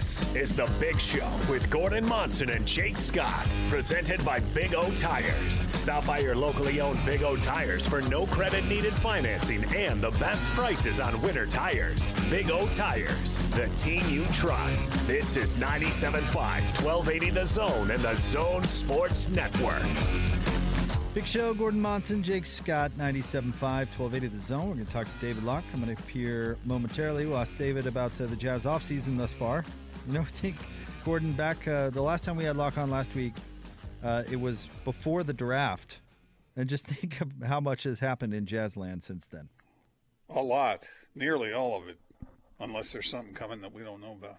This is The Big Show with Gordon Monson and Jake Scott, presented by Big O Tires. Stop by your locally owned Big O Tires for no credit needed financing and the best prices on winter tires. Big O Tires, the team you trust. This is 97.5, 1280 The Zone and The Zone Sports Network. Big Show, Gordon Monson, Jake Scott, 97.5, 1280 The Zone. We're going to talk to David Locke coming up here momentarily. We'll ask David about uh, the Jazz offseason thus far. You know, think, Gordon, back uh, the last time we had Locke on last week, uh, it was before the draft. And just think of how much has happened in Jazzland since then. A lot. Nearly all of it. Unless there's something coming that we don't know about.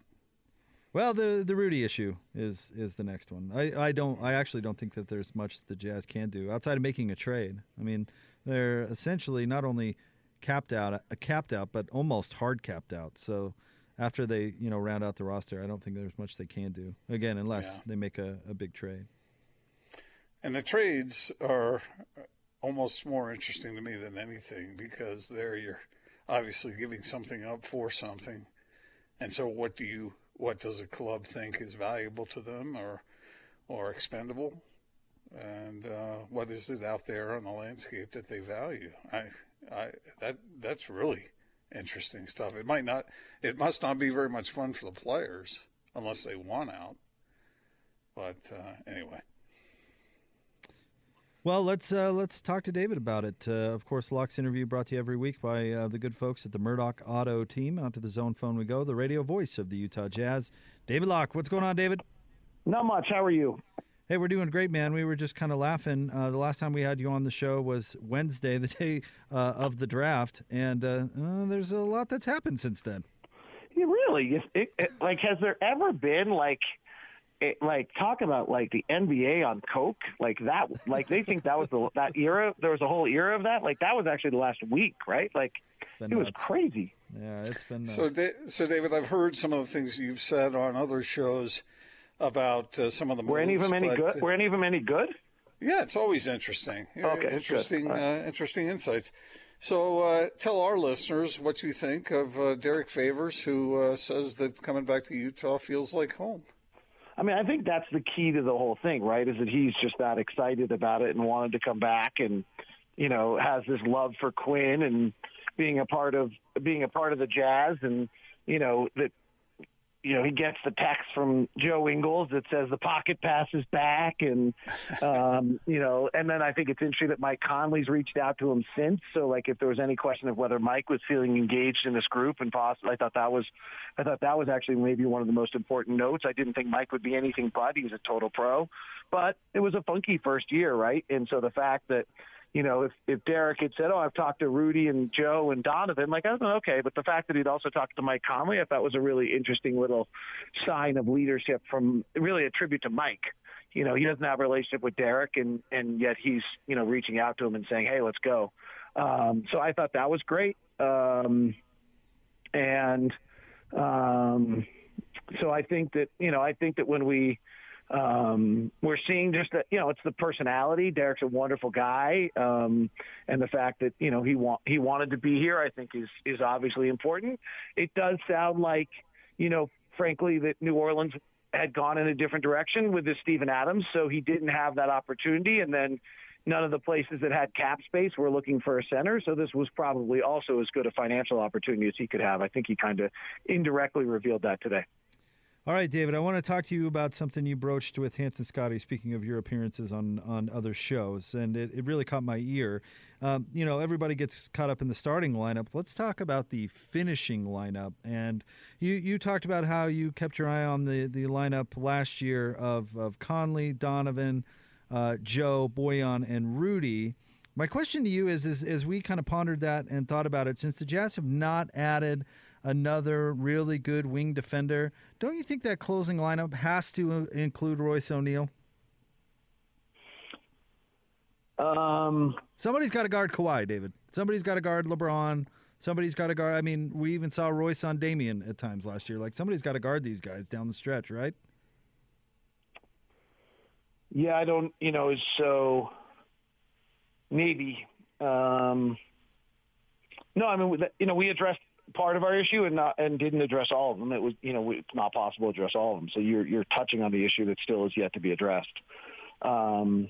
Well, the the Rudy issue is is the next one. I, I don't I actually don't think that there's much the Jazz can do outside of making a trade. I mean, they're essentially not only capped out, uh, capped out, but almost hard capped out. So after they you know round out the roster, I don't think there's much they can do again unless Yeah. they make a, a big trade. And the trades are almost more interesting to me than anything because there you're obviously giving something up for something. And so what do you what does a club think is valuable to them or or expendable? And uh, what is it out there on the landscape that they value? I I that that's really interesting stuff. It might not it must not be very much fun for the players unless they want out. But uh, anyway. Well, let's uh, let's talk to David about it. Uh, of course, Locke's interview brought to you every week by uh, the good folks at the Murdock Auto Team. Onto the zone phone we go. The radio voice of the Utah Jazz, David Locke. What's going on, David? Not much. How are you? Hey, we're doing great, man. We were just kind of laughing. Uh, the last time we had you on the show was Wednesday, the day uh, of the draft, and uh, uh, there's a lot that's happened since then. Yeah, really? If it, it, like, has there ever been like, it, like talk about like the NBA on coke, like that? Like they think that was the that era. There was a whole era of that. Like that was actually the last week, right? Like been it was crazy. Yeah, it's been. Uh, So, da- so David, I've heard some of the things you've said on other shows about uh, some of the. Were any of them any good? uh, Were any of them any good? yeah, it's always interesting. Okay, interesting, right. uh, interesting insights. So, uh, tell our listeners what you think of uh, Derrick Favors, who uh, says that coming back to Utah feels like home. I mean, I think that's the key to the whole thing, right? Is that he's just that excited about it and wanted to come back, and you know, has this love for Quinn and being a part of being a part of the Jazz, and you know that you know he gets the text from Joe Ingles that says the pocket pass is back, and um, you know, and then I think it's interesting that Mike Conley's reached out to him since. So, like, if there was any question of whether Mike was feeling engaged in this group, and possibly, I thought that was, I thought that was actually maybe one of the most important notes. I didn't think Mike would be anything but he's a total pro, but it was a funky first year, right? And so the fact that you know, if, if Derrick had said, oh, I've talked to Rudy and Joe and Donovan, like, I was okay. But the fact that he'd also talked to Mike Conley, I thought was a really interesting little sign of leadership from really a tribute to Mike. You know, he doesn't have a relationship with Derrick and, and yet he's, you know, reaching out to him and saying, hey, let's go. Um, so I thought that was great. Um, and um, so I think that, you know, I think that when we, um, we're seeing just that, you know, it's the personality. Derrick's a wonderful guy. Um, and the fact that, you know, he want, he wanted to be here, I think is, is obviously important. It does sound like, you know, frankly, that New Orleans had gone in a different direction with this Steven Adams. So he didn't have that opportunity. And then none of the places that had cap space were looking for a center. So this was probably also as good a financial opportunity as he could have. I think he kind of indirectly revealed that today. All right, David, I want to talk to you about something you broached with Hanson Scotty, speaking of your appearances on, on other shows, and it, it really caught my ear. Um, you know, everybody gets caught up in the starting lineup. Let's talk about the finishing lineup. And you, you talked about how you kept your eye on the, the lineup last year of, of Conley, Donovan, uh, Joe, Boyan, and Rudy. My question to you is, is, as we kind of pondered that and thought about it, since the Jazz have not added another really good wing defender, don't you think that closing lineup has to include Royce O'Neale? Um, Somebody's got to guard Kawhi, David. Somebody's got to guard LeBron. Somebody's got to guard. I mean, we even saw Royce on Damian at times last year. Like somebody's got to guard these guys down the stretch, right? Yeah, I don't, you know, so maybe. Um, no, I mean, you know, we addressed part of our issue and not and didn't address all of them. It was you know it's not possible to address all of them. So you're you're touching on the issue that still is yet to be addressed. Um,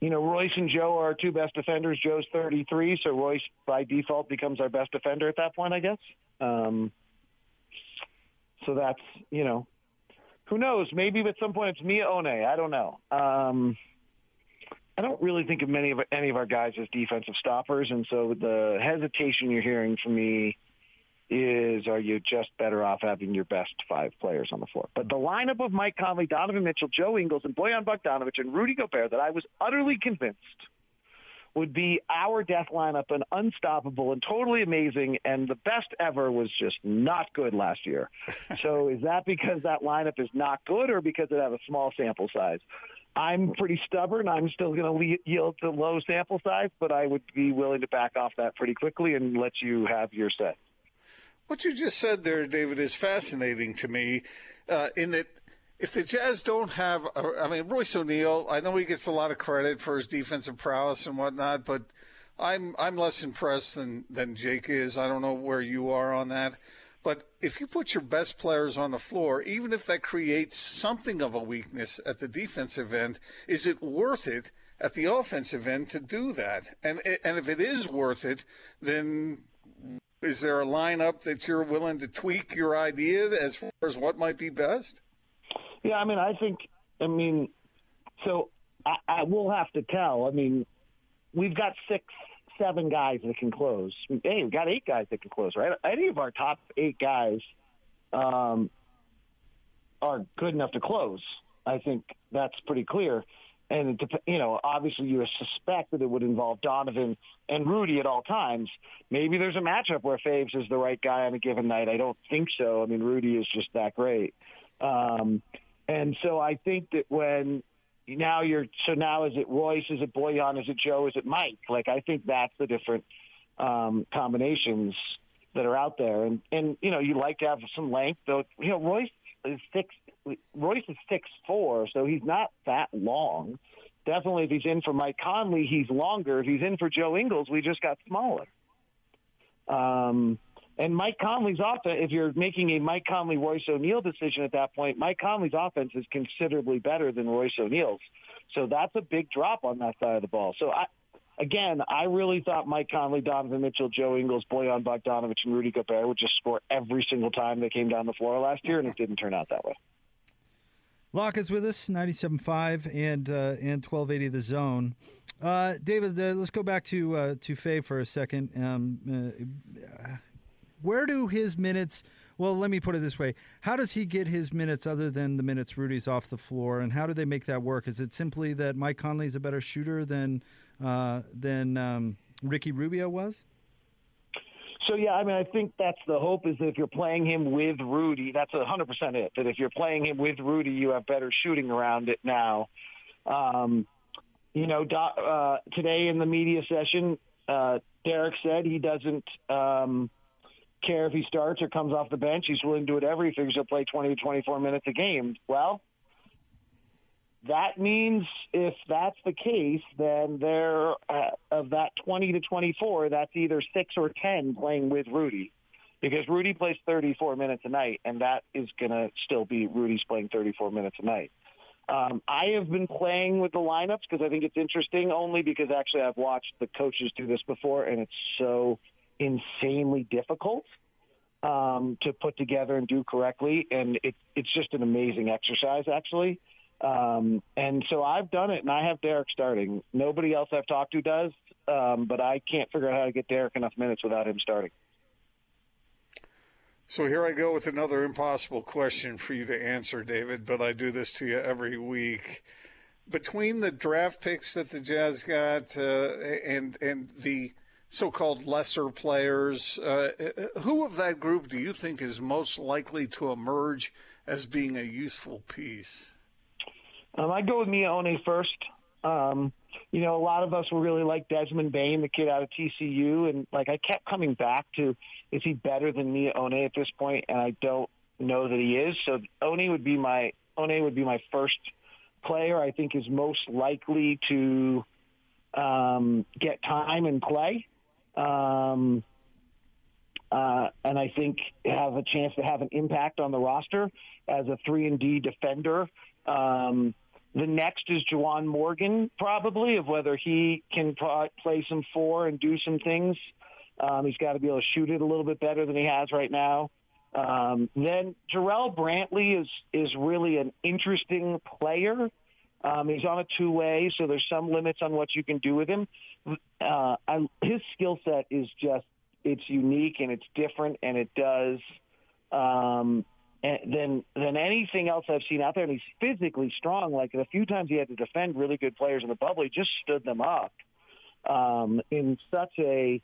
you know, Royce and Joe are our two best defenders. Joe's 33, so Royce by default becomes our best defender at that point, I guess. Um, so that's you know, who knows? Maybe at some point it's Miye Oni. I don't know. Um, I don't really think of many of any of our guys as defensive stoppers, and so the hesitation you're hearing from me is are you just better off having your best five players on the floor? But the lineup of Mike Conley, Donovan Mitchell, Joe Ingles, and Bojan Bogdanovic and Rudy Gobert that I was utterly convinced would be our death lineup and unstoppable and totally amazing and the best ever was just not good last year. so is that because that lineup is not good or because it has a small sample size? I'm pretty stubborn. I'm still going to yield to low sample size, but I would be willing to back off that pretty quickly and let you have your say. What you just said there, David, is fascinating to me. Uh, in that, if the Jazz don't have, I mean, Royce O'Neale, I know he gets a lot of credit for his defensive prowess and whatnot, but I'm I'm less impressed than than Jake is. I don't know where you are on that. But if you put your best players on the floor, even if that creates something of a weakness at the defensive end, is it worth it at the offensive end to do that? And and if it is worth it, then is there a lineup that you're willing to tweak your idea as far as what might be best? Yeah, I mean, I think, I mean, so I, I will have to tell. I mean, we've got six, seven guys that can close. Hey, we've got eight guys that can close, right? Any of our top eight guys um, are good enough to close. I think that's pretty clear and you know, obviously you suspect that it would involve Donovan and Rudy at all times. Maybe there's a matchup where Faves is the right guy on a given night. I don't think so. I mean, Rudy is just that great. Um, and so I think that when now you're so now is it Royce, is it Bojan, is it Joe, is it Mike? Like I think that's the different um, combinations that are out there. And and you know you like to have some length though. You know Royce is six Royce is six four, so he's not that long. Definitely, if he's in for Mike Conley, he's longer. If he's in for Joe Ingles, we just got smaller. Um, and Mike Conley's offense, if you're making a Mike Conley Royce O'Neale decision at that point, Mike Conley's offense is considerably better than Royce O'Neale's. So that's a big drop on that side of the ball. So I, again, I really thought Mike Conley, Donovan Mitchell, Joe Ingles, Bojan Bogdanovic, and Rudy Gobert would just score every single time they came down the floor last year, and it didn't turn out that way. Locke is with us, 97.5 and uh, and 1280 The Zone. Uh, David, uh, let's go back to uh, to Faye for a second. Um, uh, where do his minutes? Well, let me put it this way: How does he get his minutes other than the minutes Rudy's off the floor, and how do they make that work? Is it simply that Mike Conley's a better shooter than uh, than um, Ricky Rubio was? So yeah, I mean, I think that's the hope is that if you're playing him with Rudy, that's hundred percent it. That if you're playing him with Rudy, you have better shooting around it now. Um, you know, uh, today in the media session, uh, Derrick said he doesn't um, care if he starts or comes off the bench. He's willing to do whatever. He figures he'll play 20 to 24 minutes a game. Well, that means if that's the case, then there uh, of that 20 to 24, that's either six or 10 playing with Rudy, because Rudy plays 34 minutes a night, and that is going to still be Rudy's playing 34 minutes a night. Um, I have been playing with the lineups because I think it's interesting, only because actually I've watched the coaches do this before, and it's so insanely difficult um, to put together and do correctly, and it, it's just an amazing exercise, actually. Um, and so I've done it, and I have Derrick starting. Nobody else I've talked to does, um, but I can't figure out how to get Derrick enough minutes without him starting. So here I go with another impossible question for you to answer, David, but I do this to you every week. Between the draft picks that the Jazz got uh, and and the so-called lesser players, uh, who of that group do you think is most likely to emerge as being a useful piece? Um, I'd go with Miye Oni first. Um, you know, a lot of us were really like Desmond Bane, the kid out of TCU, and like I kept coming back to, is he better than Miye Oni at this point? And I don't know that he is. So Oni would be my Oni would be my first player. I think is most likely to um, get time and play. Um, uh, and I think have a chance to have an impact on the roster as a three and D defender. Um, the next is Juwan Morgan, probably, of whether he can play some four and do some things. Um, he's got to be able to shoot it a little bit better than he has right now. Um, then Jarrell Brantley is is really an interesting player. Um, he's on a two way, so there's some limits on what you can do with him. Uh, I, his skill set is just it's unique and it's different, and it does um, than than anything else I've seen out there. And he's physically strong. Like a few times he had to defend really good players in the bubble, he just stood them up um, in such a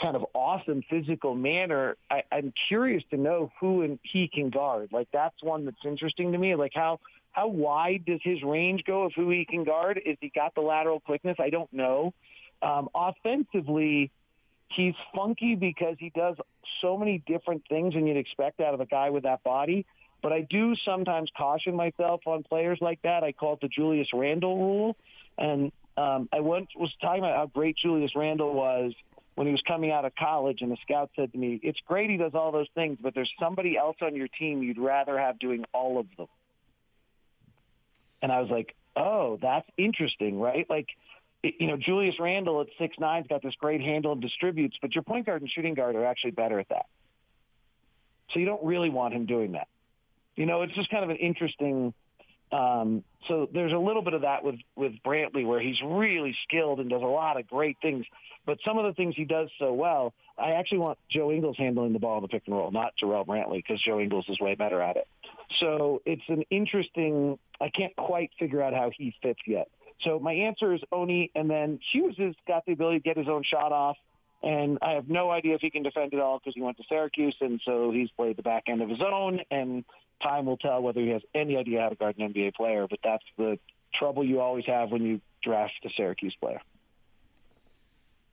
kind of awesome physical manner. I, I'm curious to know who and he can guard. Like that's one that's interesting to me. Like how how wide does his range go of who he can guard? Is he got the lateral quickness? I don't know. Um, offensively, he's funky because he does so many different things and you'd expect out of a guy with that body. But I do sometimes caution myself on players like that. I call it the Julius Randle rule. And um, I went, was talking about how great Julius Randle was when he was coming out of college, and the scout said to me, "It's great he does all those things, but there's somebody else on your team you'd rather have doing all of them." And I was like, "Oh, that's interesting, right?" Like, you know, Julius Randle at six nine's got this great handle and distributes, but your point guard and shooting guard are actually better at that. So you don't really want him doing that. You know, it's just kind of an interesting um, so there's a little bit of that with with Brantley, where he's really skilled and does a lot of great things. But some of the things he does so well, I actually want Joe Ingles handling the ball in the pick and roll, not Jarrell Brantley, because Joe Ingles is way better at it. So it's an interesting. I can't quite figure out how he fits yet. So my answer is Oni, and then Hughes has got the ability to get his own shot off. And I have no idea if he can defend it all because he went to Syracuse, and so he's played the back end of his own. And time will tell whether he has any idea how to guard an NBA player. But that's the trouble you always have when you draft a Syracuse player.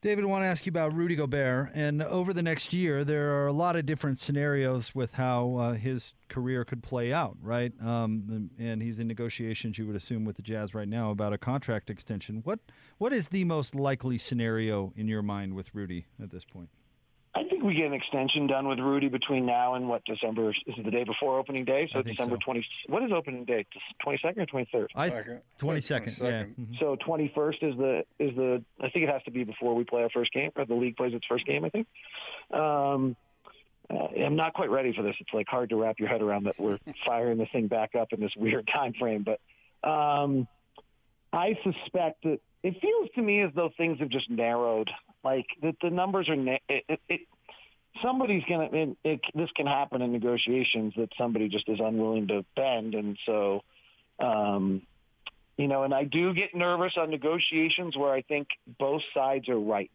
David, I want to ask you about Rudy Gobert. And over the next year, there are a lot of different scenarios with how uh, his career could play out, right? Um, and he's in negotiations, you would assume, with the Jazz right now about a contract extension. What What is the most likely scenario in your mind with Rudy at this point? I think we get an extension done with Rudy between now and what December is it the day before opening day? So December twenty. So. What is opening day? Twenty second or twenty third? Twenty second. Yeah. Mm-hmm. So twenty first is the is the. I think it has to be before we play our first game, or the league plays its first game. I think. Um, uh, I'm not quite ready for this. It's like hard to wrap your head around that we're firing this thing back up in this weird time frame. But um, I suspect that it feels to me as though things have just narrowed like the, the numbers are. it, it, it, somebody's gonna. It, it, this can happen in negotiations that somebody just is unwilling to bend, and so, um, you know, and I do get nervous on negotiations where I think both sides are right.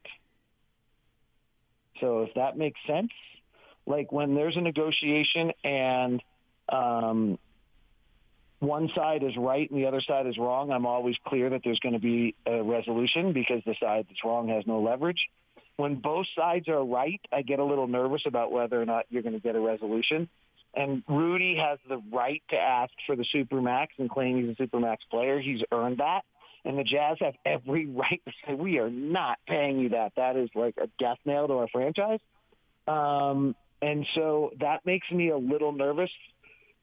So if that makes sense, like when there's a negotiation and um, one side is right and the other side is wrong, I'm always clear that there's going to be a resolution because the side that's wrong has no leverage. When both sides are right, I get a little nervous about whether or not you're going to get a resolution. And Rudy has the right to ask for the supermax and claim he's a supermax player. He's earned that. And the Jazz have every right to say, we are not paying you that. That is like a death nail to our franchise. Um, and so that makes me a little nervous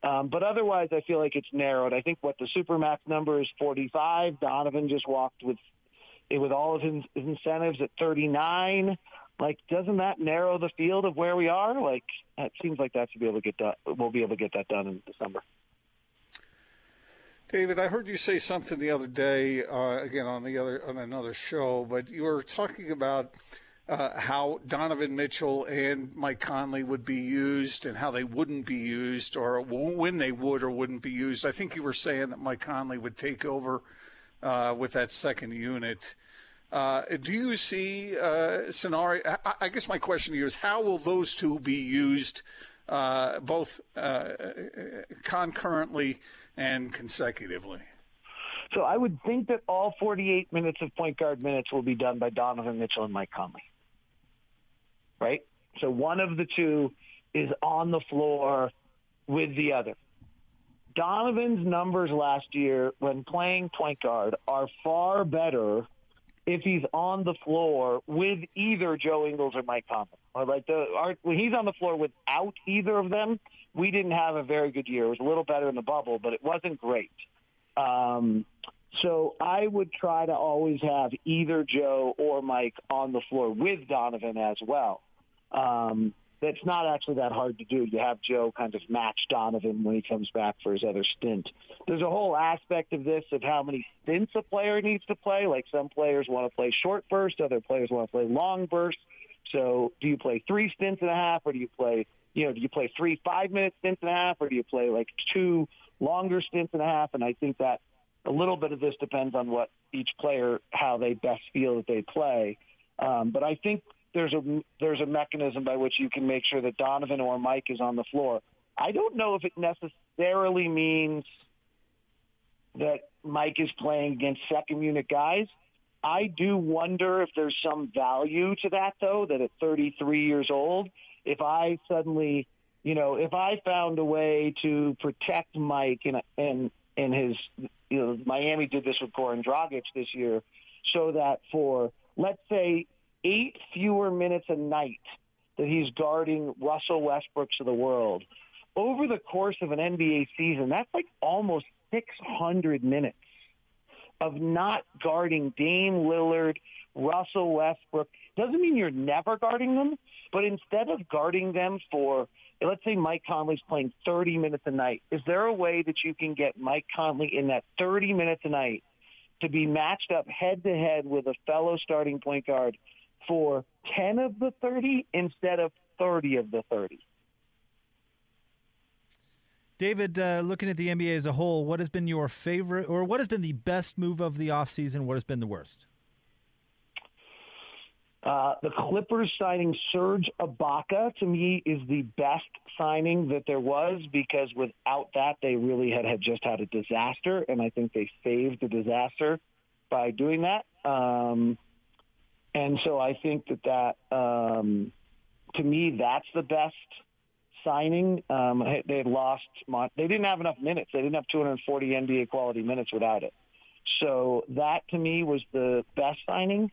um, but otherwise, I feel like it's narrowed. I think what the supermax number is 45. Donovan just walked with with all of his, incentives at 39. Like, doesn't that narrow the field of where we are? Like, it seems like that should be able to get done. We'll be able to get that done in December. David, I heard you say something the other day, uh, again on the other on another show, but you were talking about uh, how Donovan Mitchell and Mike Conley would be used and how they wouldn't be used or when they would or wouldn't be used. I think you were saying that Mike Conley would take over uh, with that second unit. Uh, do you see uh, scenario? I, I, guess my question to you is how will those two be used uh, both uh, concurrently and consecutively? So I would think that all 48 minutes of point guard minutes will be done by Donovan Mitchell and Mike Conley right? So one of the two is on the floor with the other. Donovan's numbers last year when playing point guard are far better if he's on the floor with either Joe Ingles or Mike Conley. Or like the our, when he's on the floor without either of them, we didn't have a very good year. It was a little better in the bubble, but it wasn't great. Um, so I would try to always have either Joe or Mike on the floor with Donovan as well. Um, that's not actually that hard to do. You have Joe kind of match Donovan when he comes back for his other stint. There's a whole aspect of this of how many stints a player needs to play. Like some players want to play short burst, other players want to play long burst. So do you play three stints and a half, or do you play, you know, do you play three five minute stints and a half, or do you play like two longer stints and a half? And I think that a little bit of this depends on what each player, how they best feel that they play. Um, but I think there's a there's a mechanism by which you can make sure that Donovan or Mike is on the floor. I don't know if it necessarily means that Mike is playing against second unit guys. I do wonder if there's some value to that though, that at 33 years old, if I suddenly, you know, if I found a way to protect Mike and and and his, you know, Miami did this with Goran Dragic this year, so that for let's say eight fewer minutes a night that he's guarding Russell Westbrooks of the world. Over the course of an NBA season, that's like almost 600 minutes of not guarding Dame Lillard, Russell Westbrook. Doesn't mean you're never guarding them, but instead of guarding them for, let's say Mike Conley's playing 30 minutes a night, is there a way that you can get Mike Conley in that 30 minutes a night to be matched up head to head with a fellow starting point guard for 10 of the 30 instead of 30 of the 30. David, uh, looking at the NBA as a whole, what has been your favorite or what has been the best move of the offseason? What has been the worst? Uh, the Clippers signing Serge Ibaka to me is the best signing that there was because without that they really had, had just had a disaster, and I think they saved the disaster by doing that. Um, and so I think that that, um, to me, that's the best signing. Um, they had lost, they didn't have enough minutes. They didn't have 240 NBA quality minutes without it. So that to me was the best signing.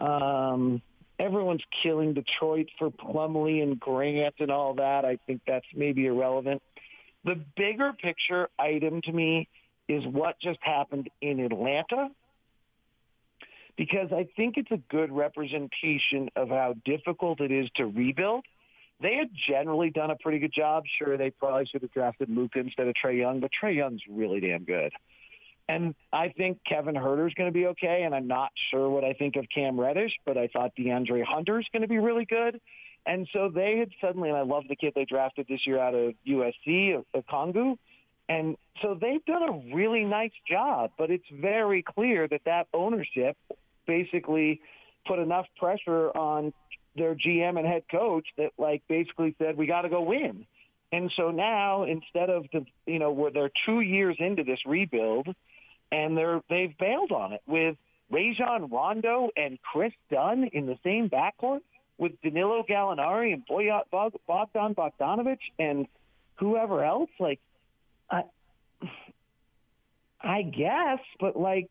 Um, everyone's killing Detroit for Plumlee and Grant and all that. I think that's maybe irrelevant. The bigger picture item to me is what just happened in Atlanta because I think it's a good representation of how difficult it is to rebuild. They had generally done a pretty good job. Sure, they probably should have drafted Luka instead of Trae Young, but Trae Young's really damn good. And I think Kevin Huerter's going to be okay, and I'm not sure what I think of Cam Reddish, but I thought DeAndre Hunter's going to be really good. And so they had suddenly, and I love the kid they drafted this year out of USC, Okongwu. And so they've done a really nice job, but it's very clear that that ownership basically put enough pressure on their GM and head coach that like basically said we got to go win. And so now instead of the you know where they're two years into this rebuild, and they're they've bailed on it with Rajon Rondo and Kris Dunn in the same backcourt with Danilo Gallinari and Bogdan Bogdanovich and whoever else. Like, I, I guess, but like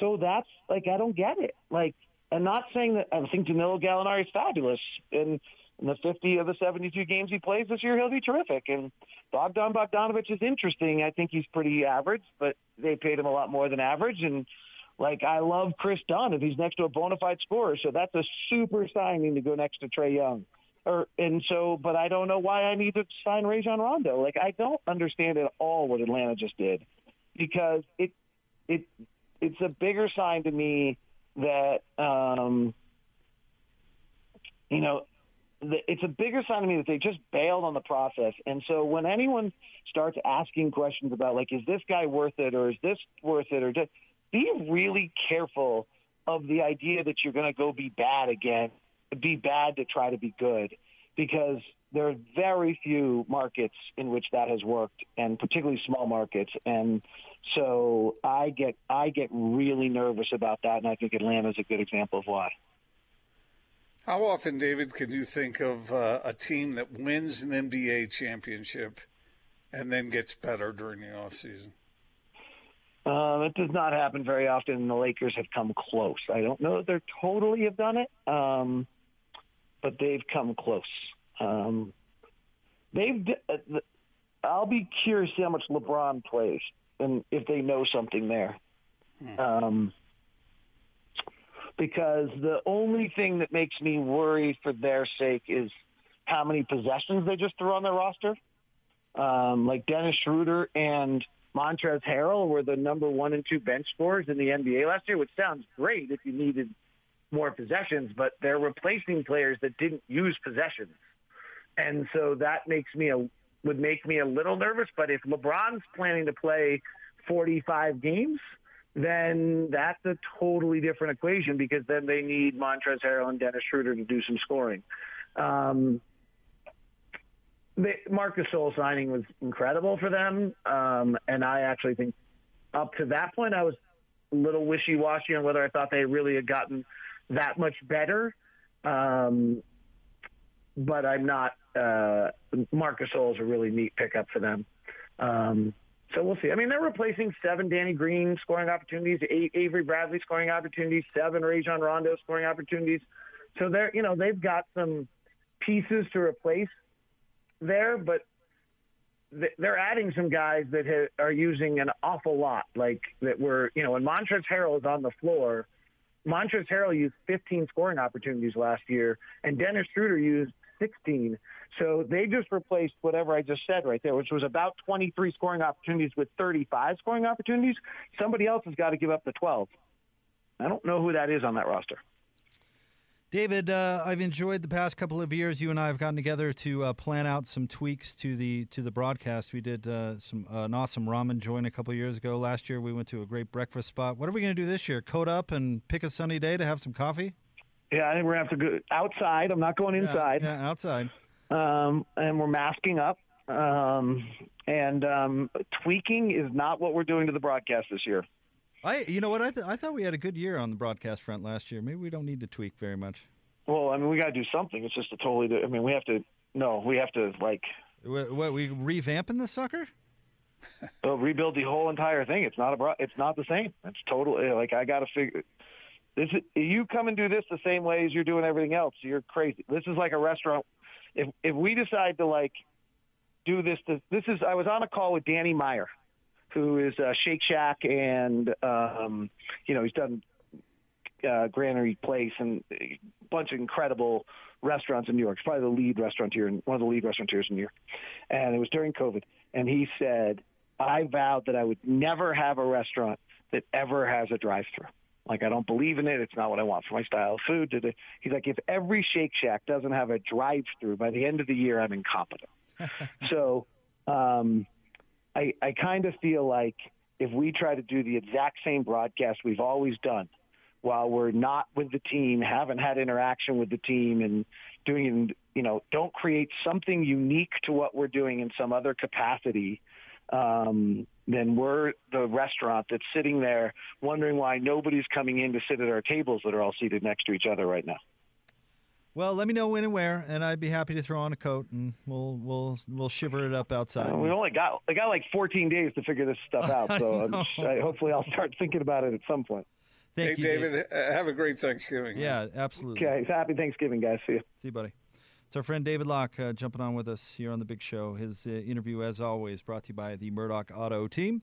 so that's like I don't get it. Like I'm not saying that I think Danilo Gallinari is fabulous. In, in the 50 of the 72 games he plays this year, he'll be terrific. And Bogdan Bogdanovich is interesting. I think he's pretty average, but they paid him a lot more than average. And like I love Kris Dunn if he's next to a bona fide scorer. So that's a super signing to go next to Trae Young. Or, and so, but I don't know why I need to sign Rajon Rondo. Like I don't understand at all what Atlanta just did because it it it's a bigger sign to me that um, you know it's a bigger sign to me that they just bailed on the process. And so when anyone starts asking questions about like, is this guy worth it or is this worth it or just be really careful of the idea that you're going to go be bad again, be bad to try to be good because there are very few markets in which that has worked, and particularly small markets. And so I get I get really nervous about that, and I think Atlanta is a good example of why. How often, David, can you think of uh, a team that wins an NBA championship and then gets better during the off season? Um, it does not happen very often, and the Lakers have come close. I don't know that they're totally have done it, um, but they've come close. Um, they've. Uh, I'll be curious to see how much LeBron plays and if they know something there. Um, because the only thing that makes me worry for their sake is how many possessions they just threw on their roster. Um, like Dennis Schroeder and Montrezl Harrell were the number one and two bench scorers in the NBA last year, which sounds great if you needed more possessions, but they're replacing players that didn't use possessions. And so that makes me a would make me a little nervous. But if LeBron's planning to play 45 games, then that's a totally different equation because then they need Montrezl Harrell and Dennis Schroeder to do some scoring. Um, the Marc Gasol signing was incredible for them, um, and I actually think up to that point I was a little wishy-washy on whether I thought they really had gotten that much better. Um, but I'm not. Uh, Marc Gasol is a really neat pickup for them. Um, so we'll see. I mean, they're replacing seven Danny Green scoring opportunities, eight Avery Bradley scoring opportunities, seven Rajon Rondo scoring opportunities. So they're, you know, they've got some pieces to replace there, but they're adding some guys that are using an awful lot. Like that were, you know, when Montrezl Harrell is on the floor, Montrezl Harrell used 15 scoring opportunities last year, and Dennis Schroeder used 16. So they just replaced whatever I just said right there, which was about 23 scoring opportunities with 35 scoring opportunities. Somebody else has got to give up the 12. I don't know who that is on that roster. David, uh, I've enjoyed the past couple of years. You and I have gotten together to uh, plan out some tweaks to the to the broadcast. We did uh, some uh, an awesome ramen joint a couple of years ago. Last year, we went to a great breakfast spot. What are we going to do this year? Coat up and pick a sunny day to have some coffee? Yeah, I think we're gonna have to go outside. I'm not going inside. Yeah, yeah outside. Um, and we're masking up. Um, and um, tweaking is not what we're doing to the broadcast this year. I, you know what? I, th- I thought we had a good year on the broadcast front last year. Maybe we don't need to tweak very much. Well, I mean, we got to do something. It's just a totally. I mean, we have to. No, we have to like. What, what we revamping the sucker? well, rebuild the whole entire thing. It's not a. Bro- it's not the same. It's totally eh, like I got to figure. This is, you come and do this the same way as you're doing everything else. You're crazy. This is like a restaurant. If if we decide to like do this, this, this is. I was on a call with Danny Meyer who is uh, Shake Shack, and um, you know he's done uh, Granary Place and a bunch of incredible restaurants in New York. He's probably the lead restaurateur, and one of the lead restaurateurs in New York. And it was during COVID, and he said, "I vowed that I would never have a restaurant that ever has a drive-through." Like I don't believe in it. It's not what I want for my style of food. He's like, if every Shake Shack doesn't have a drive-through by the end of the year, I'm incompetent. so um, I, I kind of feel like if we try to do the exact same broadcast we've always done, while we're not with the team, haven't had interaction with the team, and doing, you know, don't create something unique to what we're doing in some other capacity, um, then we're the restaurant that's sitting there wondering why nobody's coming in to sit at our tables that are all seated next to each other right now. Well, let me know when and where, and I'd be happy to throw on a coat and we'll we'll we'll shiver it up outside. Uh, we only got I got like 14 days to figure this stuff out, so I, hopefully I'll start thinking about it at some point. Thank hey, you, David. Dave. Uh, have a great Thanksgiving. Yeah, absolutely. Okay, happy Thanksgiving, guys. See you. See you, buddy. It's our friend David Locke uh, jumping on with us here on the Big Show. His uh, interview, as always, brought to you by the Murdock Auto Team.